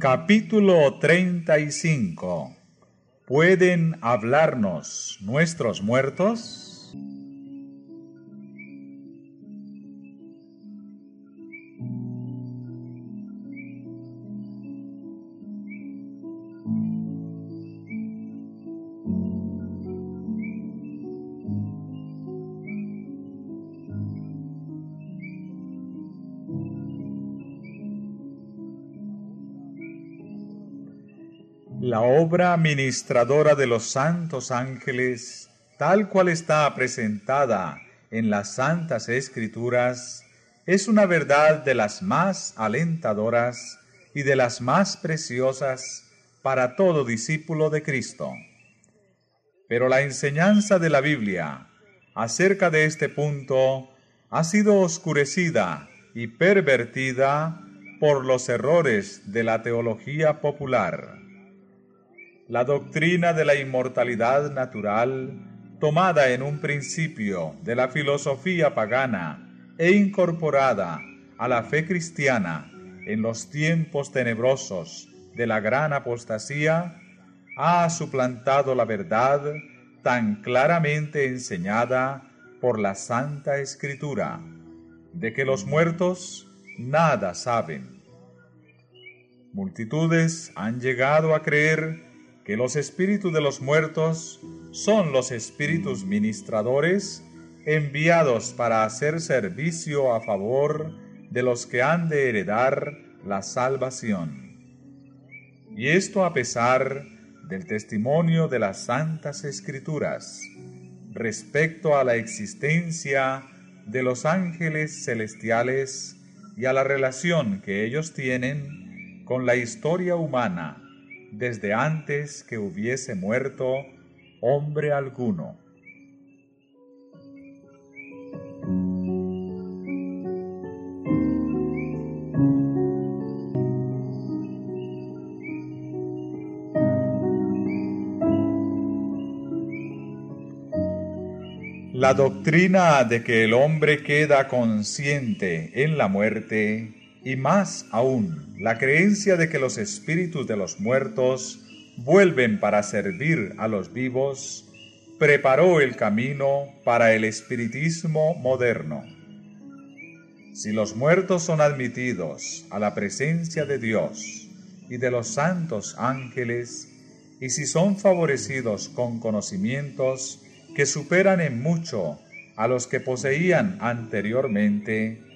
Capítulo 35 ¿Pueden hablarnos nuestros muertos? Obra ministradora de los santos ángeles, tal cual está presentada en las santas escrituras, es una verdad de las más alentadoras y de las más preciosas para todo discípulo de Cristo. Pero la enseñanza de la Biblia acerca de este punto ha sido oscurecida y pervertida por los errores de la teología popular. La doctrina de la inmortalidad natural, tomada en un principio de la filosofía pagana e incorporada a la fe cristiana en los tiempos tenebrosos de la gran apostasía, ha suplantado la verdad tan claramente enseñada por la Santa Escritura, de que los muertos nada saben. Multitudes han llegado a creer que los espíritus de los muertos son los espíritus ministradores enviados para hacer servicio a favor de los que han de heredar la salvación. Y esto a pesar del testimonio de las santas escrituras respecto a la existencia de los ángeles celestiales y a la relación que ellos tienen con la historia humana desde antes que hubiese muerto hombre alguno. La doctrina de que el hombre queda consciente en la muerte y más aún la creencia de que los espíritus de los muertos vuelven para servir a los vivos, preparó el camino para el espiritismo moderno. Si los muertos son admitidos a la presencia de Dios y de los santos ángeles, y si son favorecidos con conocimientos que superan en mucho a los que poseían anteriormente,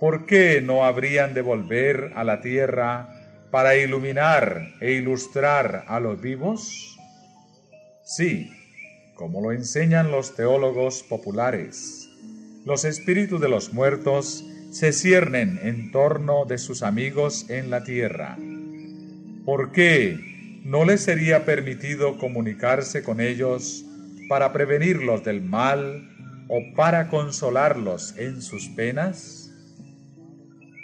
¿por qué no habrían de volver a la tierra para iluminar e ilustrar a los vivos? Sí, como lo enseñan los teólogos populares, los espíritus de los muertos se ciernen en torno de sus amigos en la tierra. ¿Por qué no les sería permitido comunicarse con ellos para prevenirlos del mal o para consolarlos en sus penas?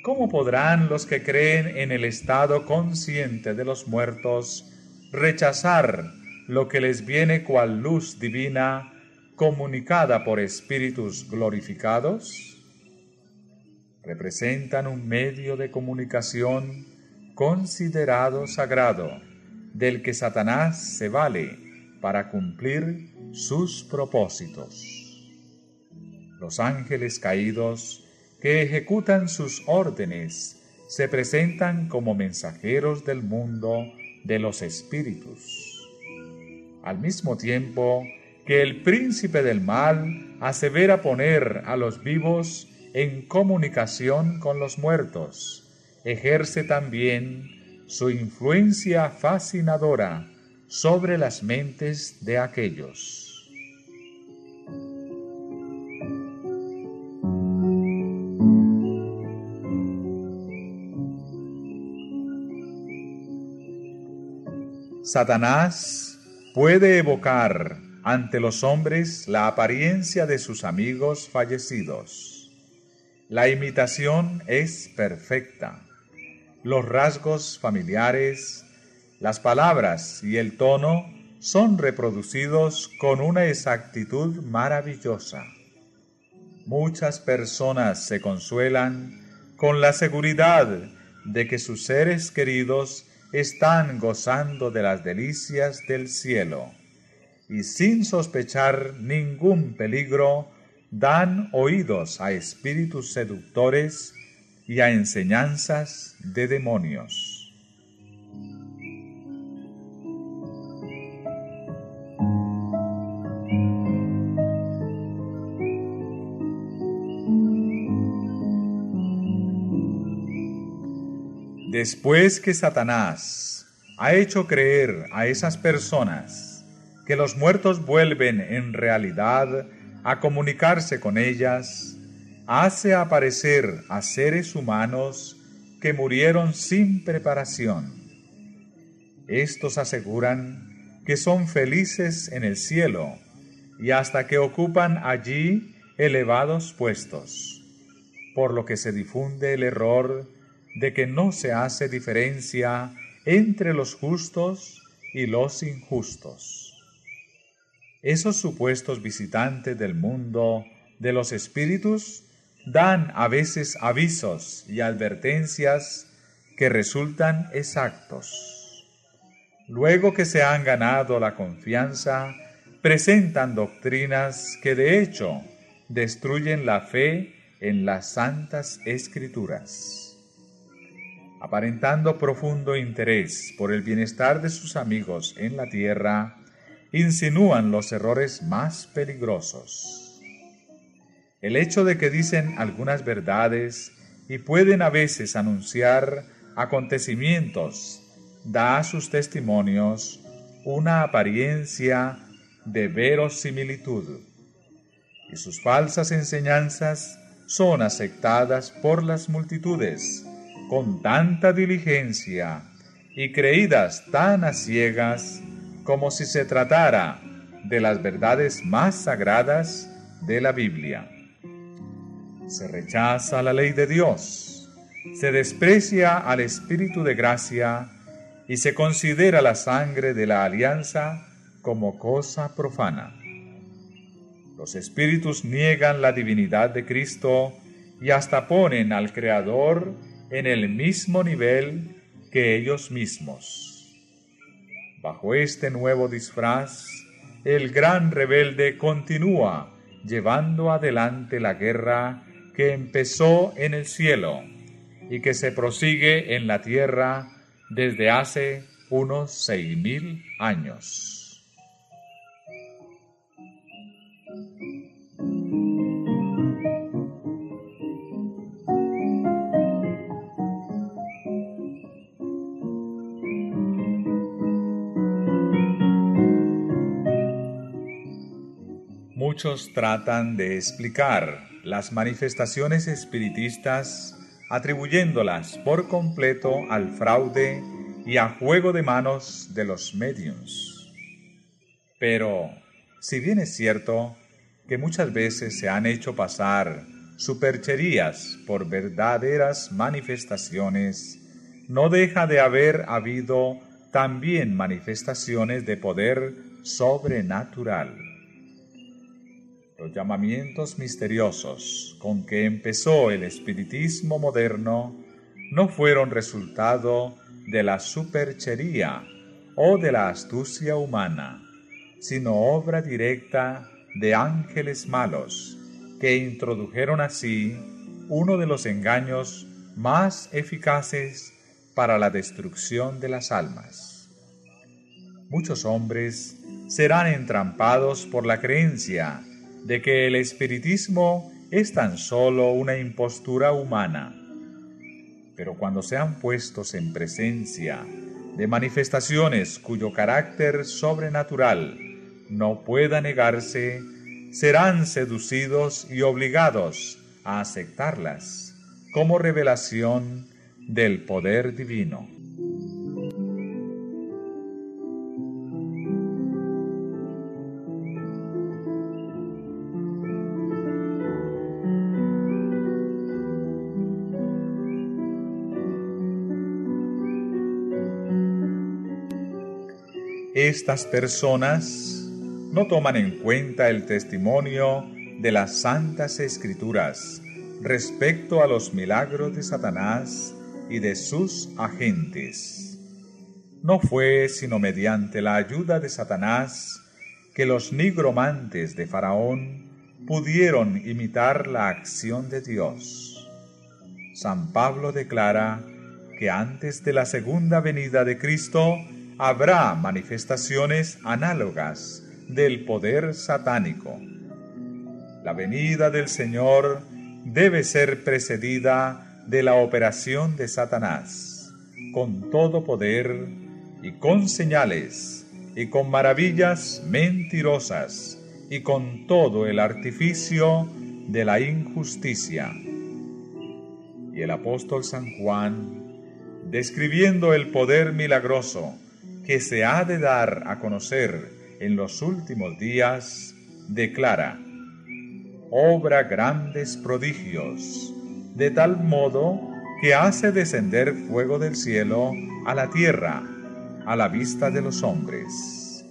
¿Cómo podrán los que creen en el estado consciente de los muertos rechazar lo que les viene cual luz divina comunicada por espíritus glorificados? Representan un medio de comunicación considerado sagrado, del que Satanás se vale para cumplir sus propósitos. Los ángeles caídos que ejecutan sus órdenes se presentan como mensajeros del mundo de los espíritus. Al mismo tiempo que el príncipe del mal asevera poner a los vivos en comunicación con los muertos, ejerce también su influencia fascinadora sobre las mentes de aquellos. Satanás puede evocar ante los hombres la apariencia de sus amigos fallecidos. La imitación es perfecta. Los rasgos familiares, las palabras y el tono son reproducidos con una exactitud maravillosa. Muchas personas se consuelan con la seguridad de que sus seres queridos están gozando de las delicias del cielo y sin sospechar ningún peligro dan oídos a espíritus seductores y a enseñanzas de demonios. Después que Satanás ha hecho creer a esas personas que los muertos vuelven en realidad a comunicarse con ellas, hace aparecer a seres humanos que murieron sin preparación. Estos aseguran que son felices en el cielo y hasta que ocupan allí elevados puestos, por lo que se difunde el error de que no se hace diferencia entre los justos y los injustos. Esos supuestos visitantes del mundo de los espíritus dan a veces avisos y advertencias que resultan exactos. Luego que se han ganado la confianza, presentan doctrinas que de hecho destruyen la fe en las santas escrituras aparentando profundo interés por el bienestar de sus amigos en la tierra, insinúan los errores más peligrosos. El hecho de que dicen algunas verdades y pueden a veces anunciar acontecimientos da a sus testimonios una apariencia de verosimilitud, y sus falsas enseñanzas son aceptadas por las multitudes con tanta diligencia y creídas tan a ciegas como si se tratara de las verdades más sagradas de la Biblia. Se rechaza la ley de Dios, se desprecia al Espíritu de gracia y se considera la sangre de la alianza como cosa profana. Los espíritus niegan la divinidad de Cristo y hasta ponen al Creador en el mismo nivel que ellos mismos. Bajo este nuevo disfraz, el gran rebelde continúa llevando adelante la guerra que empezó en el cielo y que se prosigue en la tierra desde hace unos seis mil años. Muchos tratan de explicar las manifestaciones espiritistas atribuyéndolas por completo al fraude y a juego de manos de los mediums. Pero, si bien es cierto que muchas veces se han hecho pasar supercherías por verdaderas manifestaciones, no deja de haber habido también manifestaciones de poder sobrenatural. Los llamamientos misteriosos con que empezó el espiritismo moderno no fueron resultado de la superchería o de la astucia humana, sino obra directa de ángeles malos que introdujeron así uno de los engaños más eficaces para la destrucción de las almas. Muchos hombres serán entrampados por la creencia de que el espiritismo es tan solo una impostura humana. Pero cuando sean puestos en presencia de manifestaciones cuyo carácter sobrenatural no pueda negarse, serán seducidos y obligados a aceptarlas como revelación del poder divino. Estas personas no toman en cuenta el testimonio de las santas escrituras respecto a los milagros de Satanás y de sus agentes. no fue sino mediante la ayuda de Satanás que los nigromantes de Faraón pudieron imitar la acción de Dios. San Pablo declara que antes de la segunda venida de Cristo habrá manifestaciones análogas del poder satánico. La venida del Señor debe ser precedida de la operación de Satanás, con todo poder y con señales y con maravillas mentirosas y con todo el artificio de la injusticia. Y el apóstol San Juan, describiendo el poder milagroso que se ha de dar a conocer en los últimos días, declara, obra grandes prodigios, de tal modo que hace descender fuego del cielo a la tierra, a la vista de los hombres,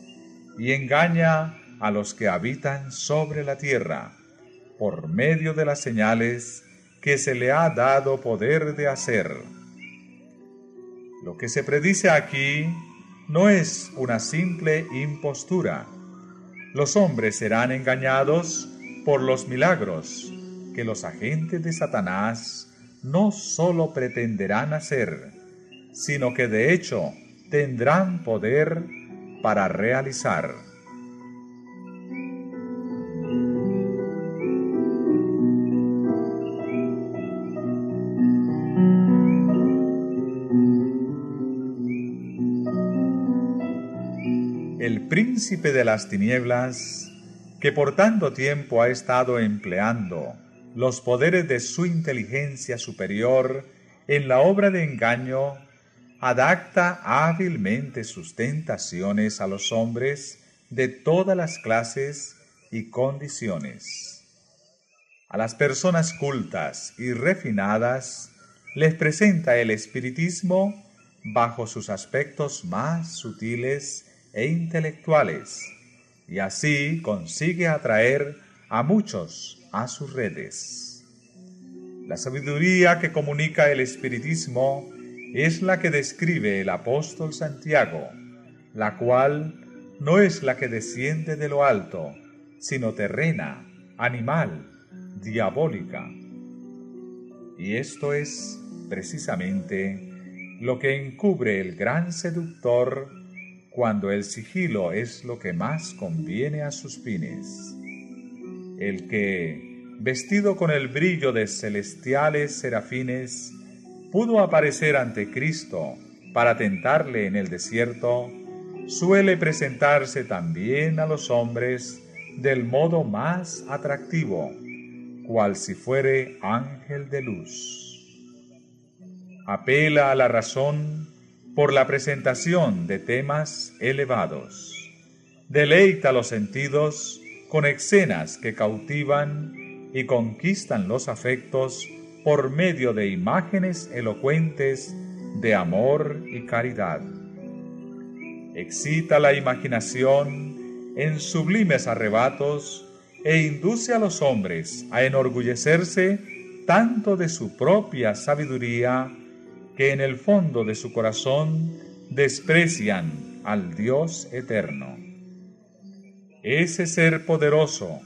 y engaña a los que habitan sobre la tierra, por medio de las señales que se le ha dado poder de hacer. Lo que se predice aquí no es una simple impostura. Los hombres serán engañados por los milagros que los agentes de Satanás no sólo pretenderán hacer, sino que de hecho tendrán poder para realizar. Príncipe de las tinieblas, que por tanto tiempo ha estado empleando los poderes de su inteligencia superior en la obra de engaño, adapta hábilmente sus tentaciones a los hombres de todas las clases y condiciones. A las personas cultas y refinadas les presenta el espiritismo bajo sus aspectos más sutiles e intelectuales, y así consigue atraer a muchos a sus redes. La sabiduría que comunica el espiritismo es la que describe el apóstol Santiago, la cual no es la que desciende de lo alto, sino terrena, animal, diabólica. Y esto es precisamente lo que encubre el gran seductor cuando el sigilo es lo que más conviene a sus fines. El que, vestido con el brillo de celestiales serafines, pudo aparecer ante Cristo para tentarle en el desierto, suele presentarse también a los hombres del modo más atractivo, cual si fuere ángel de luz. Apela a la razón por la presentación de temas elevados. Deleita los sentidos con escenas que cautivan y conquistan los afectos por medio de imágenes elocuentes de amor y caridad. Excita la imaginación en sublimes arrebatos e induce a los hombres a enorgullecerse tanto de su propia sabiduría que en el fondo de su corazón desprecian al Dios eterno. Ese ser poderoso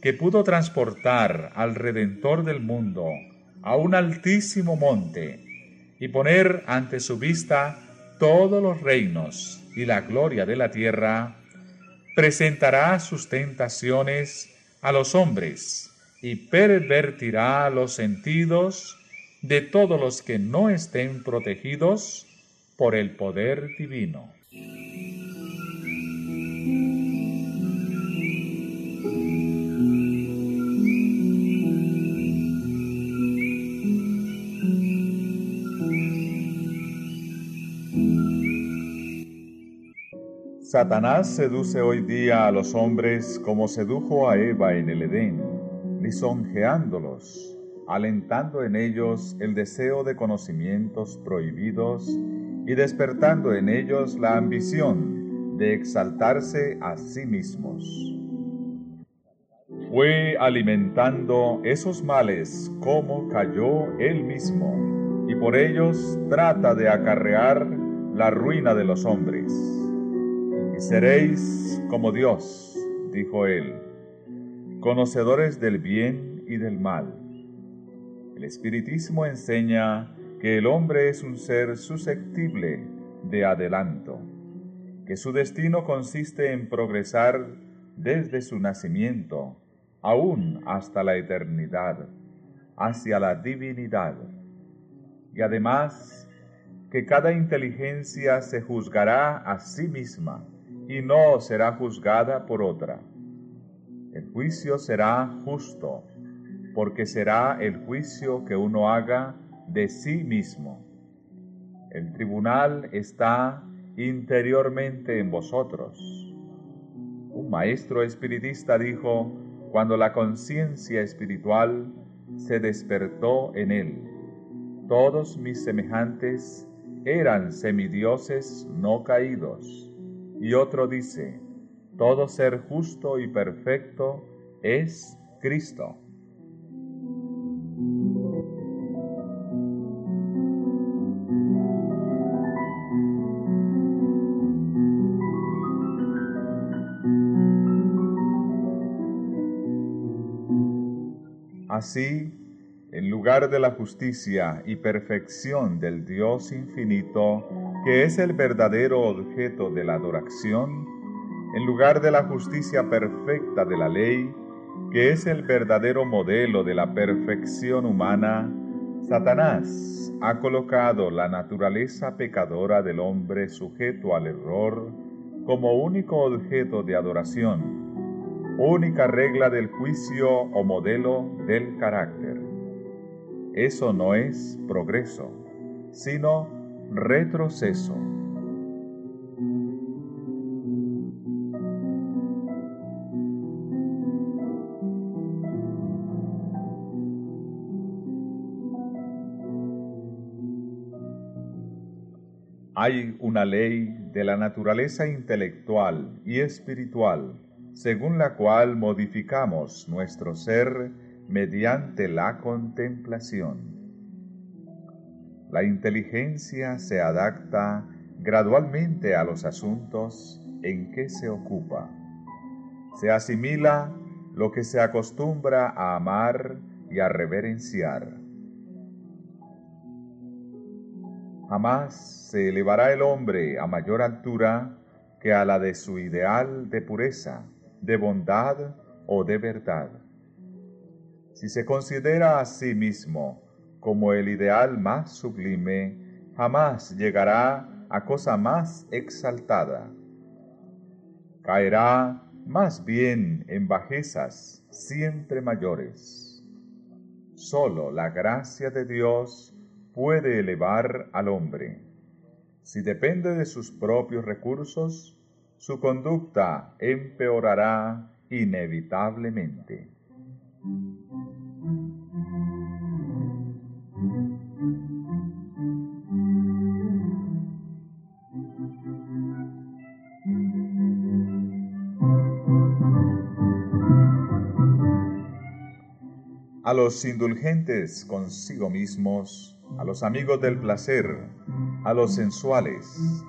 que pudo transportar al Redentor del mundo a un altísimo monte y poner ante su vista todos los reinos y la gloria de la tierra, presentará sus tentaciones a los hombres y pervertirá los sentidos de todos los que no estén protegidos por el poder divino. Satanás seduce hoy día a los hombres como sedujo a Eva en el Edén, lisonjeándolos alentando en ellos el deseo de conocimientos prohibidos y despertando en ellos la ambición de exaltarse a sí mismos. Fue alimentando esos males como cayó él mismo, y por ellos trata de acarrear la ruina de los hombres. Y seréis como Dios, dijo él, conocedores del bien y del mal. El espiritismo enseña que el hombre es un ser susceptible de adelanto, que su destino consiste en progresar desde su nacimiento, aún hasta la eternidad, hacia la divinidad, y además que cada inteligencia se juzgará a sí misma y no será juzgada por otra. El juicio será justo, porque será el juicio que uno haga de sí mismo. El tribunal está interiormente en vosotros. Un maestro espiritista dijo, cuando la conciencia espiritual se despertó en él, todos mis semejantes eran semidioses no caídos. Y otro dice, todo ser justo y perfecto es Cristo. Así, en lugar de la justicia y perfección del Dios infinito, que es el verdadero objeto de la adoración, en lugar de la justicia perfecta de la ley, que es el verdadero modelo de la perfección humana, Satanás ha colocado la naturaleza pecadora del hombre sujeto al error como único objeto de adoración única regla del juicio o modelo del carácter. Eso no es progreso, sino retroceso. Hay una ley de la naturaleza intelectual y espiritual según la cual modificamos nuestro ser mediante la contemplación. La inteligencia se adapta gradualmente a los asuntos en que se ocupa. Se asimila lo que se acostumbra a amar y a reverenciar. Jamás se elevará el hombre a mayor altura que a la de su ideal de pureza de bondad o de verdad. Si se considera a sí mismo como el ideal más sublime, jamás llegará a cosa más exaltada. Caerá más bien en bajezas siempre mayores. Solo la gracia de Dios puede elevar al hombre. Si depende de sus propios recursos, su conducta empeorará inevitablemente. A los indulgentes consigo mismos, a los amigos del placer, a los sensuales,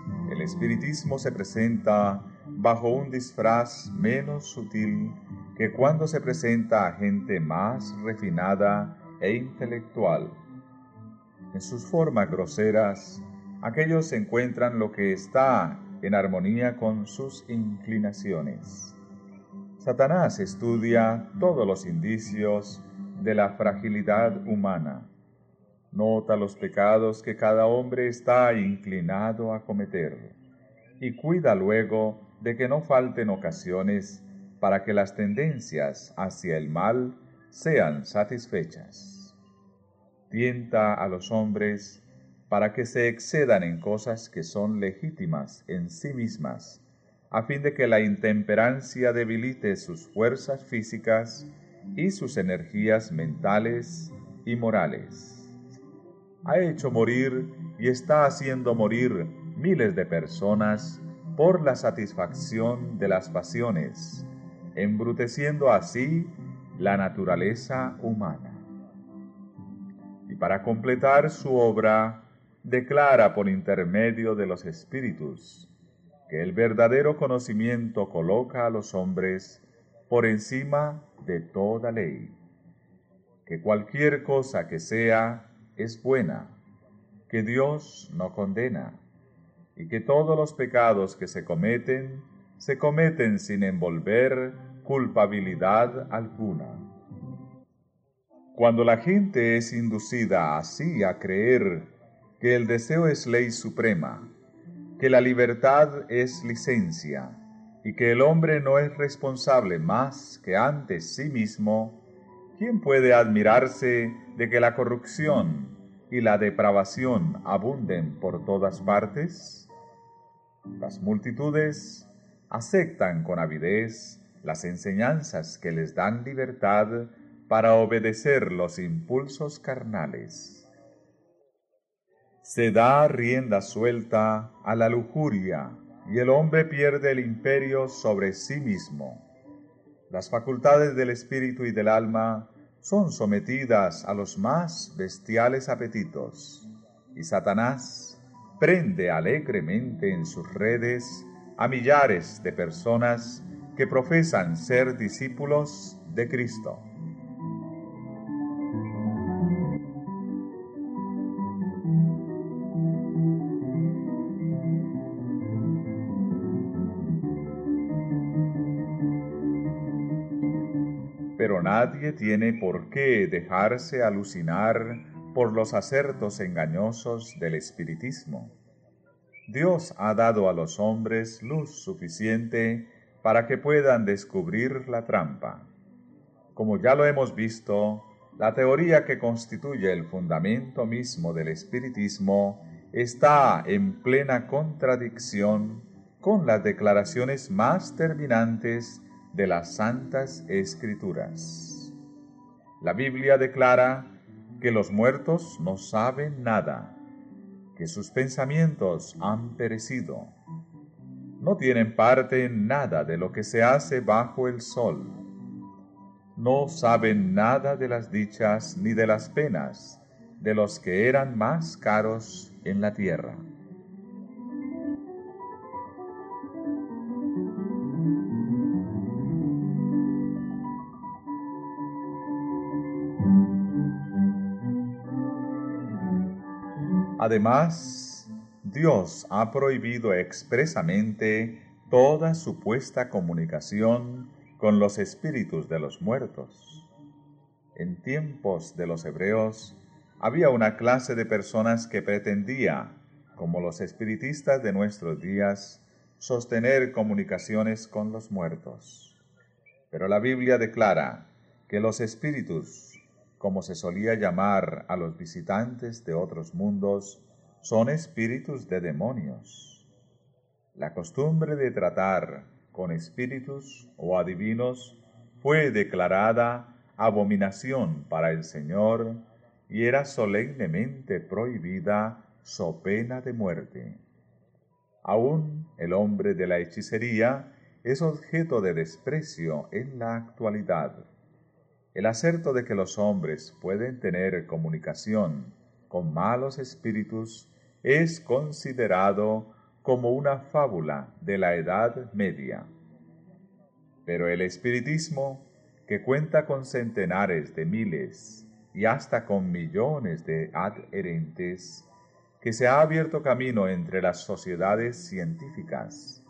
espiritismo se presenta bajo un disfraz menos sutil que cuando se presenta a gente más refinada e intelectual. En sus formas groseras, aquellos encuentran lo que está en armonía con sus inclinaciones. Satanás estudia todos los indicios de la fragilidad humana. Nota los pecados que cada hombre está inclinado a cometer y cuida luego de que no falten ocasiones para que las tendencias hacia el mal sean satisfechas. Tienta a los hombres para que se excedan en cosas que son legítimas en sí mismas, a fin de que la intemperancia debilite sus fuerzas físicas y sus energías mentales y morales. Ha hecho morir y está haciendo morir miles de personas por la satisfacción de las pasiones, embruteciendo así la naturaleza humana. Y para completar su obra, declara por intermedio de los espíritus que el verdadero conocimiento coloca a los hombres por encima de toda ley, que cualquier cosa que sea es buena, que Dios no condena, y que todos los pecados que se cometen, se cometen sin envolver culpabilidad alguna. Cuando la gente es inducida así a creer que el deseo es ley suprema, que la libertad es licencia, y que el hombre no es responsable más que ante sí mismo, ¿quién puede admirarse de que la corrupción y la depravación abunden por todas partes? Las multitudes aceptan con avidez las enseñanzas que les dan libertad para obedecer los impulsos carnales. Se da rienda suelta a la lujuria y el hombre pierde el imperio sobre sí mismo. Las facultades del espíritu y del alma son sometidas a los más bestiales apetitos, y Satanás prende alegremente en sus redes a millares de personas que profesan ser discípulos de Cristo. Pero nadie tiene por qué dejarse alucinar por los acertos engañosos del espiritismo. Dios ha dado a los hombres luz suficiente para que puedan descubrir la trampa. Como ya lo hemos visto, la teoría que constituye el fundamento mismo del espiritismo está en plena contradicción con las declaraciones más terminantes de las santas escrituras. La Biblia declara que los muertos no saben nada, que sus pensamientos han perecido, no tienen parte en nada de lo que se hace bajo el sol. No saben nada de las dichas ni de las penas de los que eran más caros en la tierra. Además, Dios ha prohibido expresamente toda supuesta comunicación con los espíritus de los muertos. En tiempos de los hebreos había una clase de personas que pretendía, como los espiritistas de nuestros días, sostener comunicaciones con los muertos. Pero la Biblia declara que los espíritus, como se solía llamar a los visitantes de otros mundos, son espíritus de demonios. La costumbre de tratar con espíritus o adivinos fue declarada abominación para el Señor y era solemnemente prohibida so pena de muerte. Aún el hombre de la hechicería es objeto de desprecio en la actualidad. El acerto de que los hombres pueden tener comunicación con malos espíritus es considerado como una fábula de la Edad Media. Pero el espiritismo, que cuenta con centenares de miles y hasta con millones de adherentes, que se ha abierto camino entre las sociedades científicas,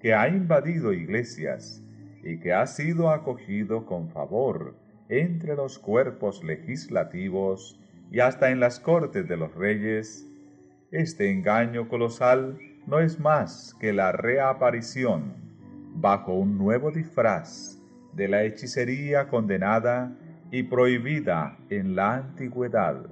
que ha invadido iglesias y que ha sido acogido con favor entre los cuerpos legislativos y hasta en las cortes de los reyes, este engaño colosal no es más que la reaparición, bajo un nuevo disfraz, de la hechicería condenada y prohibida en la antigüedad.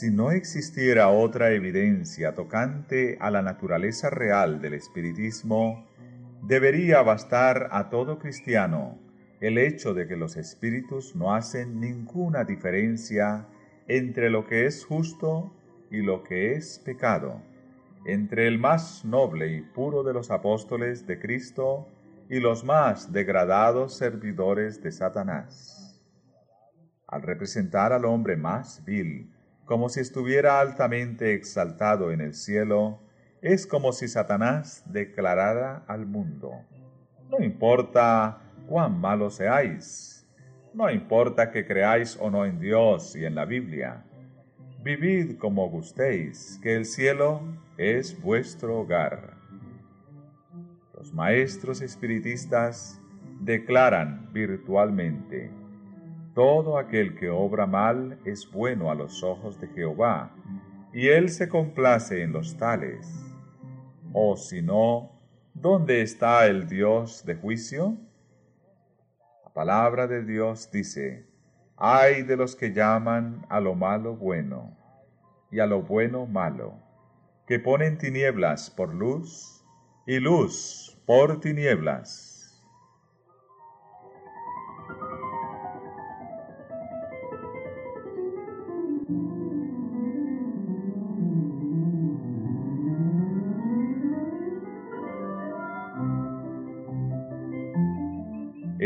Si no existiera otra evidencia tocante a la naturaleza real del espiritismo, debería bastar a todo cristiano el hecho de que los espíritus no hacen ninguna diferencia entre lo que es justo y lo que es pecado, entre el más noble y puro de los apóstoles de Cristo y los más degradados servidores de Satanás. Al representar al hombre más vil, como si estuviera altamente exaltado en el cielo, es como si Satanás declarara al mundo, no importa cuán malos seáis, no importa que creáis o no en Dios y en la Biblia, vivid como gustéis, que el cielo es vuestro hogar. Los maestros espiritistas declaran virtualmente, todo aquel que obra mal es bueno a los ojos de Jehová, y él se complace en los tales. O si no, ¿dónde está el Dios de juicio? La palabra de Dios dice, Ay de los que llaman a lo malo bueno y a lo bueno malo, que ponen tinieblas por luz y luz por tinieblas.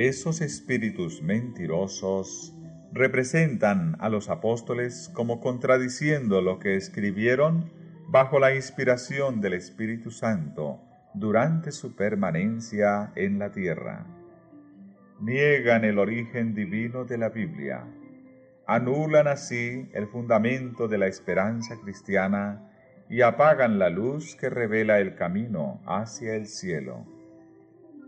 Esos espíritus mentirosos representan a los apóstoles como contradiciendo lo que escribieron bajo la inspiración del Espíritu Santo durante su permanencia en la tierra. Niegan el origen divino de la Biblia, anulan así el fundamento de la esperanza cristiana y apagan la luz que revela el camino hacia el cielo.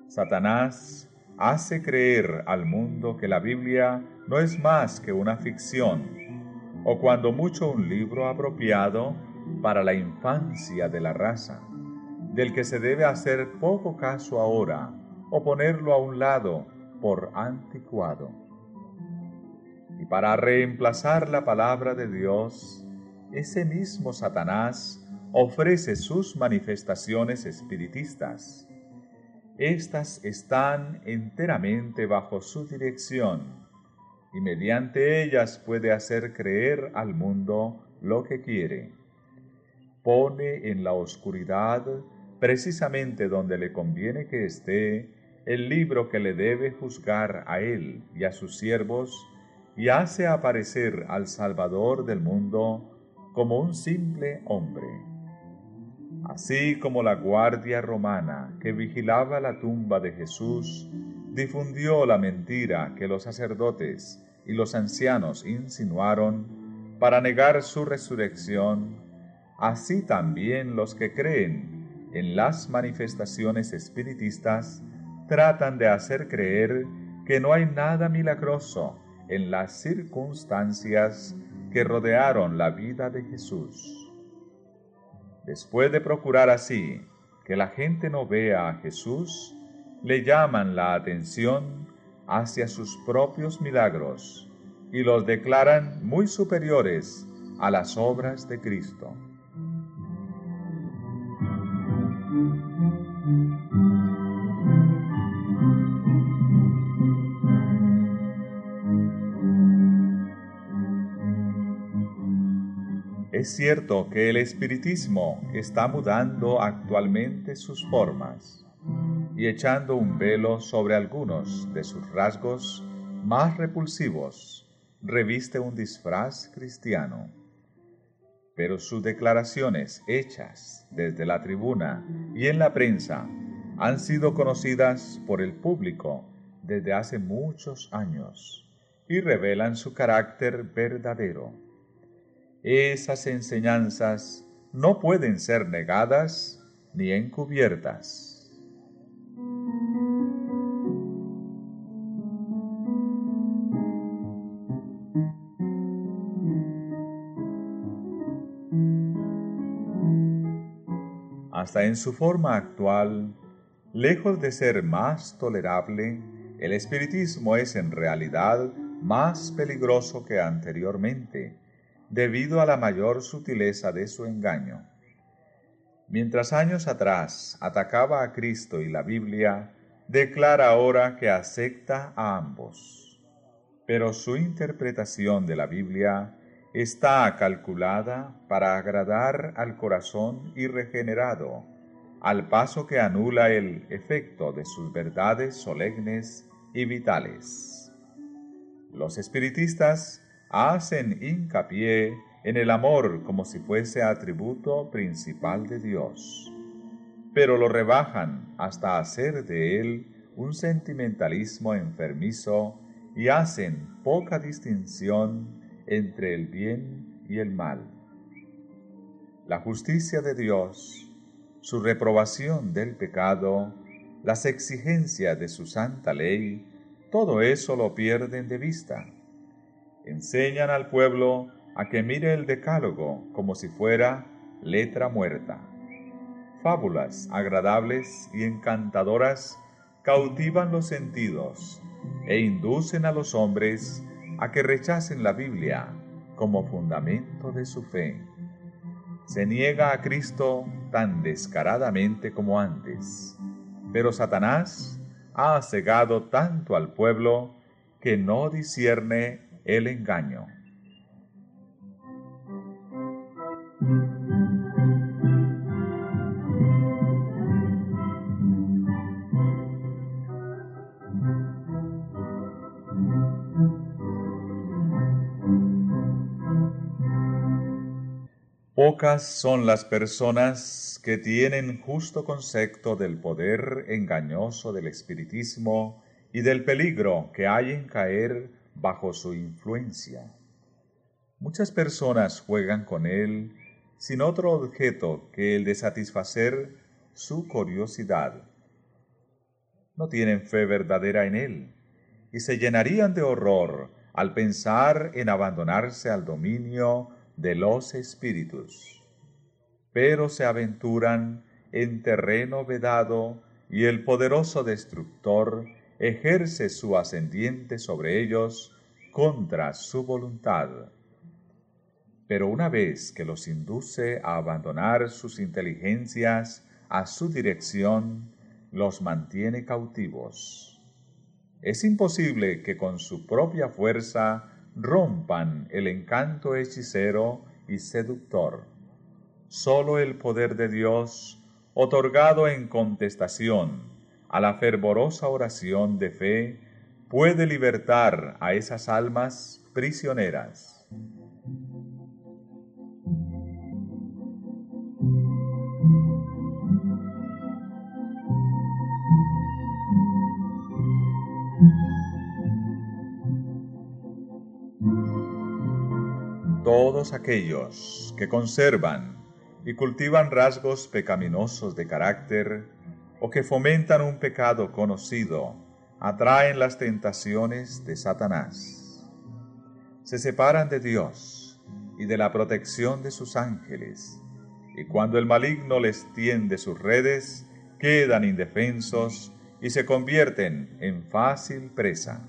Satanás hace creer al mundo que la Biblia no es más que una ficción, o cuando mucho un libro apropiado para la infancia de la raza, del que se debe hacer poco caso ahora o ponerlo a un lado por anticuado. Y para reemplazar la palabra de Dios, ese mismo Satanás ofrece sus manifestaciones espiritistas estas están enteramente bajo su dirección y mediante ellas puede hacer creer al mundo lo que quiere. Pone en la oscuridad, precisamente donde le conviene que esté, el libro que le debe juzgar a él y a sus siervos, y hace aparecer al Salvador del mundo como un simple hombre así como la guardia romana que vigilaba la tumba de Jesús difundió la mentira que los sacerdotes y los ancianos insinuaron para negar su resurrección, así también los que creen en las manifestaciones espiritistas tratan de hacer creer que no hay nada milagroso en las circunstancias que rodearon la vida de Jesús. Después de procurar así que la gente no vea a Jesús, le llaman la atención hacia sus propios milagros y los declaran muy superiores a las obras de Cristo. Es cierto que el espiritismo está mudando actualmente sus formas y echando un velo sobre algunos de sus rasgos más repulsivos, reviste un disfraz cristiano. Pero sus declaraciones hechas desde la tribuna y en la prensa han sido conocidas por el público desde hace muchos años y revelan su carácter verdadero esas enseñanzas no pueden ser negadas ni encubiertas. Hasta en su forma actual, lejos de ser más tolerable, el espiritismo es en realidad más peligroso que anteriormente debido a la mayor sutileza de su engaño. Mientras años atrás atacaba a Cristo y la Biblia, declara ahora que acepta a ambos. Pero su interpretación de la Biblia está calculada para agradar al corazón irregenerado, al paso que anula el efecto de sus verdades solemnes y vitales. Los espiritistas hacen hincapié en el amor como si fuese atributo principal de Dios, pero lo rebajan hasta hacer de él un sentimentalismo enfermizo y hacen poca distinción entre el bien y el mal. La justicia de Dios, su reprobación del pecado, las exigencias de su santa ley, todo eso lo pierden de vista. Enseñan al pueblo a que mire el decálogo como si fuera letra muerta. Fábulas agradables y encantadoras cautivan los sentidos e inducen a los hombres a que rechacen la Biblia como fundamento de su fe. Se niega a Cristo tan descaradamente como antes, pero Satanás ha cegado tanto al pueblo que no discierne el engaño. Pocas son las personas que tienen justo concepto del poder engañoso del espiritismo y del peligro que hay en caer bajo su influencia. Muchas personas juegan con él sin otro objeto que el de satisfacer su curiosidad. No tienen fe verdadera en él y se llenarían de horror al pensar en abandonarse al dominio de los espíritus, pero se aventuran en terreno vedado y el poderoso destructor ejerce su ascendiente sobre ellos contra su voluntad. Pero una vez que los induce a abandonar sus inteligencias a su dirección, los mantiene cautivos. Es imposible que con su propia fuerza rompan el encanto hechicero y seductor. Solo el poder de Dios, otorgado en contestación a la fervorosa oración de fe, puede libertar a esas almas prisioneras. todos aquellos que conservan y cultivan rasgos pecaminosos de carácter o que fomentan un pecado conocido, atraen las tentaciones de Satanás. Se separan de Dios y de la protección de sus ángeles, y cuando el maligno les tiende sus redes, quedan indefensos y se convierten en fácil presa.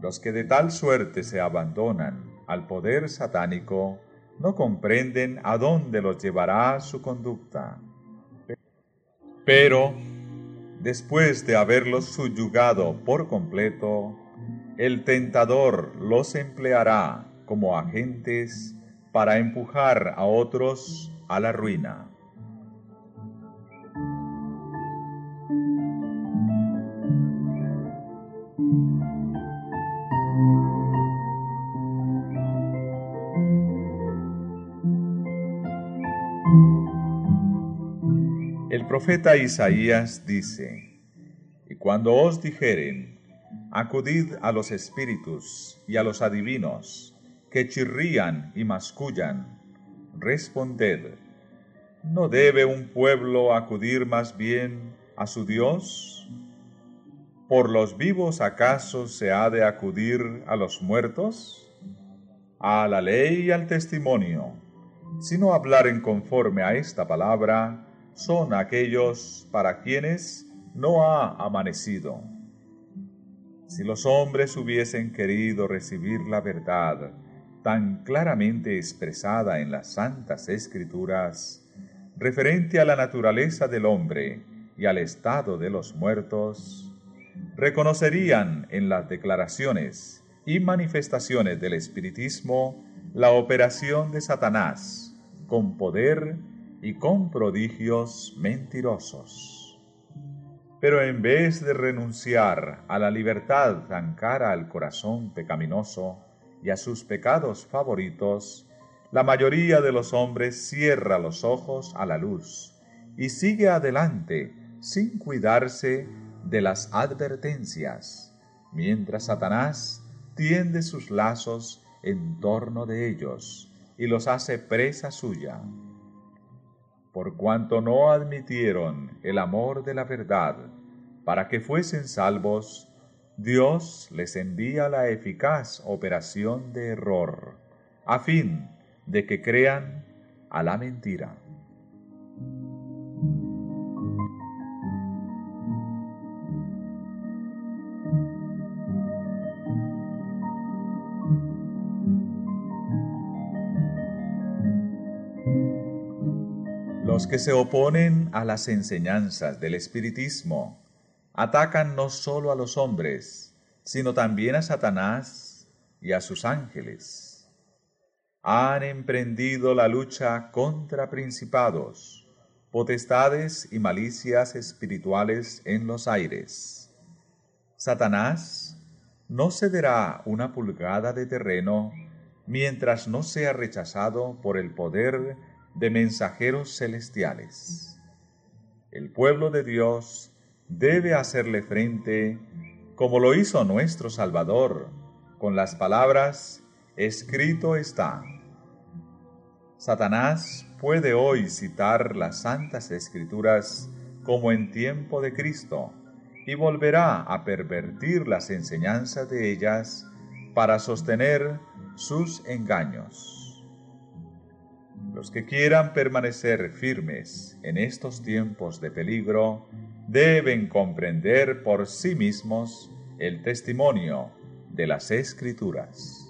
Los que de tal suerte se abandonan al poder satánico, no comprenden a dónde los llevará su conducta. Pero, después de haberlos subyugado por completo, el tentador los empleará como agentes para empujar a otros a la ruina. Profeta Isaías dice, Y cuando os dijeren, acudid a los espíritus y a los adivinos, que chirrían y mascullan, responded, ¿no debe un pueblo acudir más bien a su Dios? ¿Por los vivos acaso se ha de acudir a los muertos? A la ley y al testimonio, sino hablar en conforme a esta palabra, son aquellos para quienes no ha amanecido. Si los hombres hubiesen querido recibir la verdad tan claramente expresada en las santas escrituras, referente a la naturaleza del hombre y al estado de los muertos, reconocerían en las declaraciones y manifestaciones del espiritismo la operación de Satanás con poder y con prodigios mentirosos. Pero en vez de renunciar a la libertad tan cara al corazón pecaminoso y a sus pecados favoritos, la mayoría de los hombres cierra los ojos a la luz y sigue adelante sin cuidarse de las advertencias, mientras Satanás tiende sus lazos en torno de ellos y los hace presa suya. Por cuanto no admitieron el amor de la verdad para que fuesen salvos, Dios les envía la eficaz operación de error, a fin de que crean a la mentira. Que se oponen a las enseñanzas del espiritismo atacan no solo a los hombres, sino también a Satanás y a sus ángeles. Han emprendido la lucha contra principados, potestades y malicias espirituales en los aires. Satanás no cederá una pulgada de terreno mientras no sea rechazado por el poder de mensajeros celestiales. El pueblo de Dios debe hacerle frente como lo hizo nuestro Salvador, con las palabras, escrito está. Satanás puede hoy citar las santas escrituras como en tiempo de Cristo y volverá a pervertir las enseñanzas de ellas para sostener sus engaños. Los que quieran permanecer firmes en estos tiempos de peligro deben comprender por sí mismos el testimonio de las escrituras.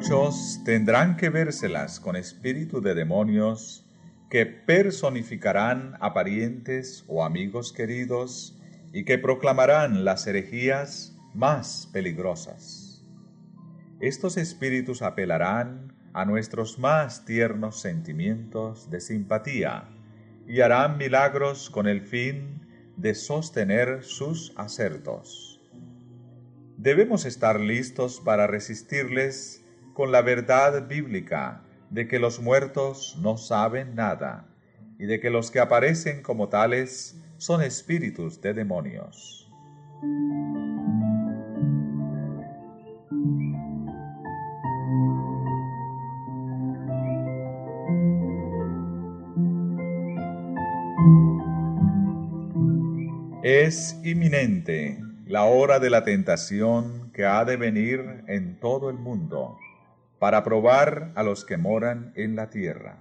Muchos tendrán que vérselas con espíritu de demonios que personificarán a parientes o amigos queridos y que proclamarán las herejías más peligrosas. Estos espíritus apelarán a nuestros más tiernos sentimientos de simpatía y harán milagros con el fin de sostener sus acertos. Debemos estar listos para resistirles con la verdad bíblica de que los muertos no saben nada y de que los que aparecen como tales son espíritus de demonios. Es inminente la hora de la tentación que ha de venir en todo el mundo para probar a los que moran en la tierra.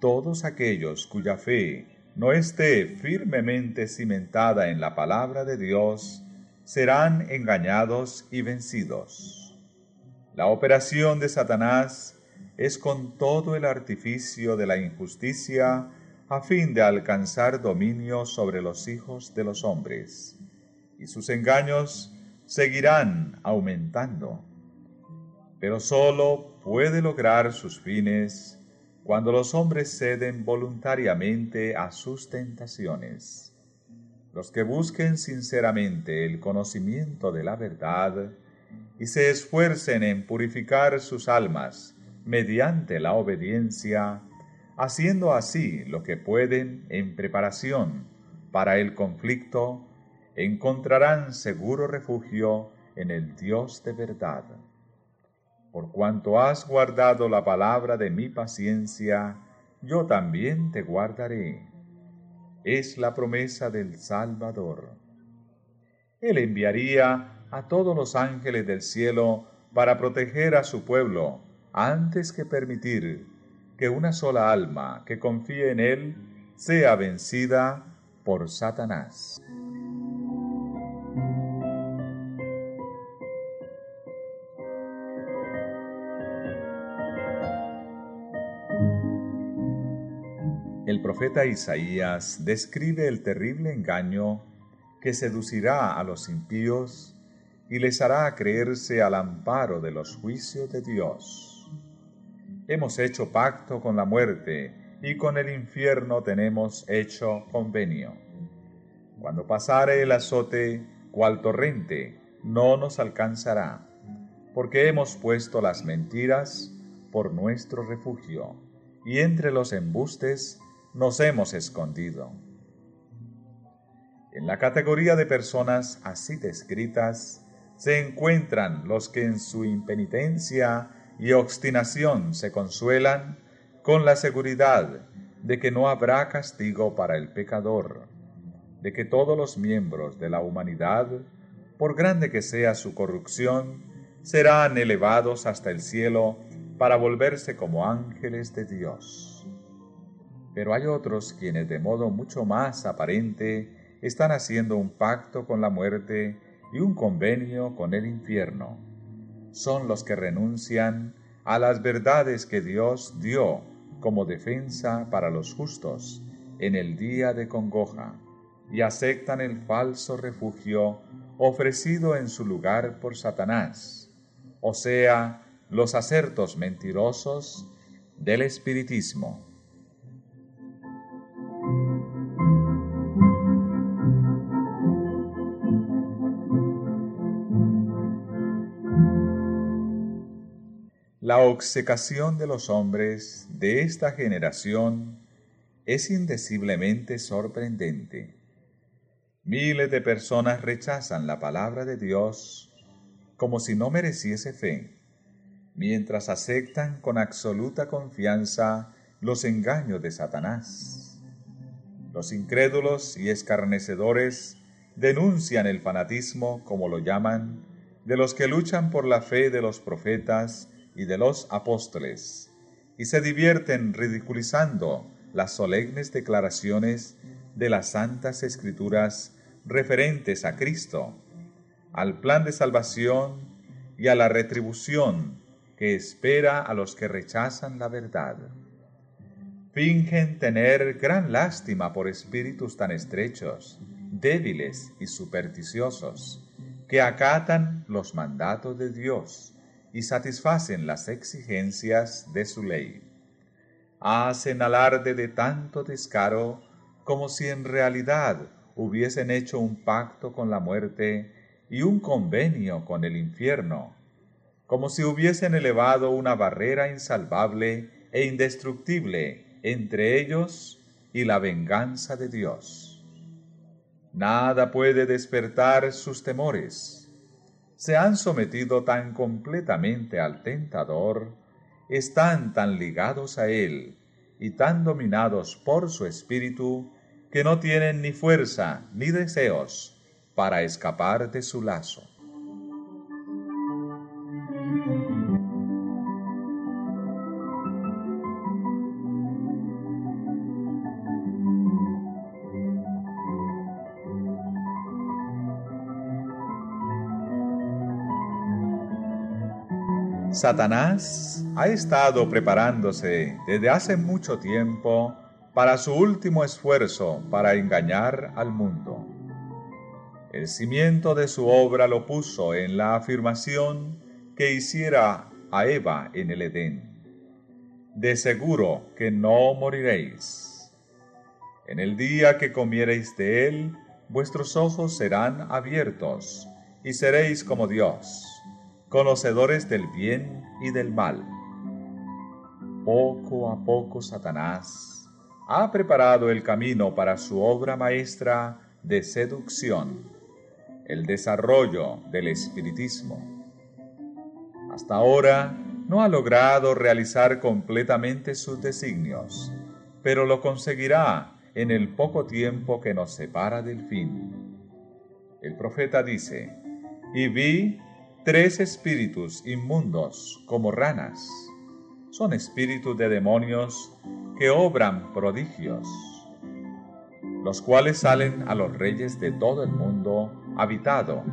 Todos aquellos cuya fe no esté firmemente cimentada en la palabra de Dios serán engañados y vencidos. La operación de Satanás es con todo el artificio de la injusticia a fin de alcanzar dominio sobre los hijos de los hombres, y sus engaños seguirán aumentando pero sólo puede lograr sus fines cuando los hombres ceden voluntariamente a sus tentaciones. Los que busquen sinceramente el conocimiento de la verdad y se esfuercen en purificar sus almas mediante la obediencia, haciendo así lo que pueden en preparación para el conflicto, encontrarán seguro refugio en el Dios de verdad por cuanto has guardado la palabra de mi paciencia, yo también te guardaré. Es la promesa del Salvador. Él enviaría a todos los ángeles del cielo para proteger a su pueblo, antes que permitir que una sola alma que confíe en Él sea vencida por Satanás. Profeta Isaías describe el terrible engaño que seducirá a los impíos y les hará creerse al amparo de los juicios de Dios. Hemos hecho pacto con la muerte y con el infierno tenemos hecho convenio. Cuando pasare el azote, cual torrente, no nos alcanzará, porque hemos puesto las mentiras por nuestro refugio, y entre los embustes nos hemos escondido. En la categoría de personas así descritas se encuentran los que en su impenitencia y obstinación se consuelan con la seguridad de que no habrá castigo para el pecador, de que todos los miembros de la humanidad, por grande que sea su corrupción, serán elevados hasta el cielo para volverse como ángeles de Dios. Pero hay otros quienes de modo mucho más aparente están haciendo un pacto con la muerte y un convenio con el infierno. Son los que renuncian a las verdades que Dios dio como defensa para los justos en el día de congoja y aceptan el falso refugio ofrecido en su lugar por Satanás, o sea, los acertos mentirosos del espiritismo. La obcecación de los hombres de esta generación es indeciblemente sorprendente. Miles de personas rechazan la palabra de Dios como si no mereciese fe, mientras aceptan con absoluta confianza los engaños de Satanás. Los incrédulos y escarnecedores denuncian el fanatismo, como lo llaman, de los que luchan por la fe de los profetas y de los apóstoles, y se divierten ridiculizando las solemnes declaraciones de las santas escrituras referentes a Cristo, al plan de salvación y a la retribución que espera a los que rechazan la verdad. Fingen tener gran lástima por espíritus tan estrechos, débiles y supersticiosos, que acatan los mandatos de Dios y satisfacen las exigencias de su ley. Hacen alarde de tanto descaro como si en realidad hubiesen hecho un pacto con la muerte y un convenio con el infierno, como si hubiesen elevado una barrera insalvable e indestructible entre ellos y la venganza de Dios. Nada puede despertar sus temores se han sometido tan completamente al tentador, están tan ligados a él y tan dominados por su espíritu que no tienen ni fuerza ni deseos para escapar de su lazo. Satanás ha estado preparándose desde hace mucho tiempo para su último esfuerzo para engañar al mundo. El cimiento de su obra lo puso en la afirmación que hiciera a Eva en el Edén. De seguro que no moriréis. En el día que comiereis de él, vuestros ojos serán abiertos y seréis como Dios conocedores del bien y del mal. Poco a poco Satanás ha preparado el camino para su obra maestra de seducción, el desarrollo del espiritismo. Hasta ahora no ha logrado realizar completamente sus designios, pero lo conseguirá en el poco tiempo que nos separa del fin. El profeta dice, y vi tres espíritus inmundos como ranas. Son espíritus de demonios que obran prodigios, los cuales salen a los reyes de todo el mundo habitado,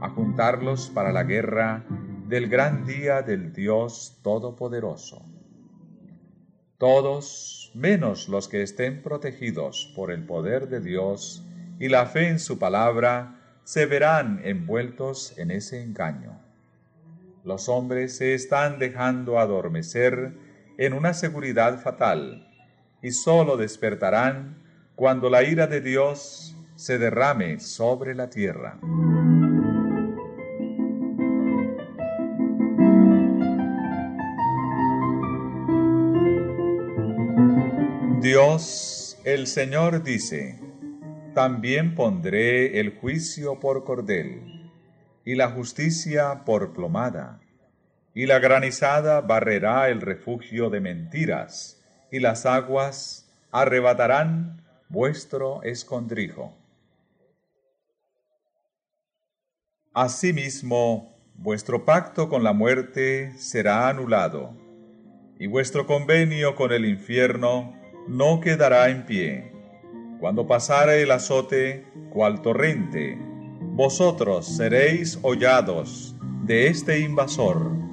a juntarlos para la guerra del gran día del Dios Todopoderoso. Todos, menos los que estén protegidos por el poder de Dios y la fe en su palabra, se verán envueltos en ese engaño. Los hombres se están dejando adormecer en una seguridad fatal y sólo despertarán cuando la ira de Dios se derrame sobre la tierra. Dios, el Señor dice, también pondré el juicio por cordel, y la justicia por plomada, y la granizada barrerá el refugio de mentiras, y las aguas arrebatarán vuestro escondrijo. Asimismo, vuestro pacto con la muerte será anulado, y vuestro convenio con el infierno no quedará en pie. Cuando pasare el azote, cual torrente, vosotros seréis hollados de este invasor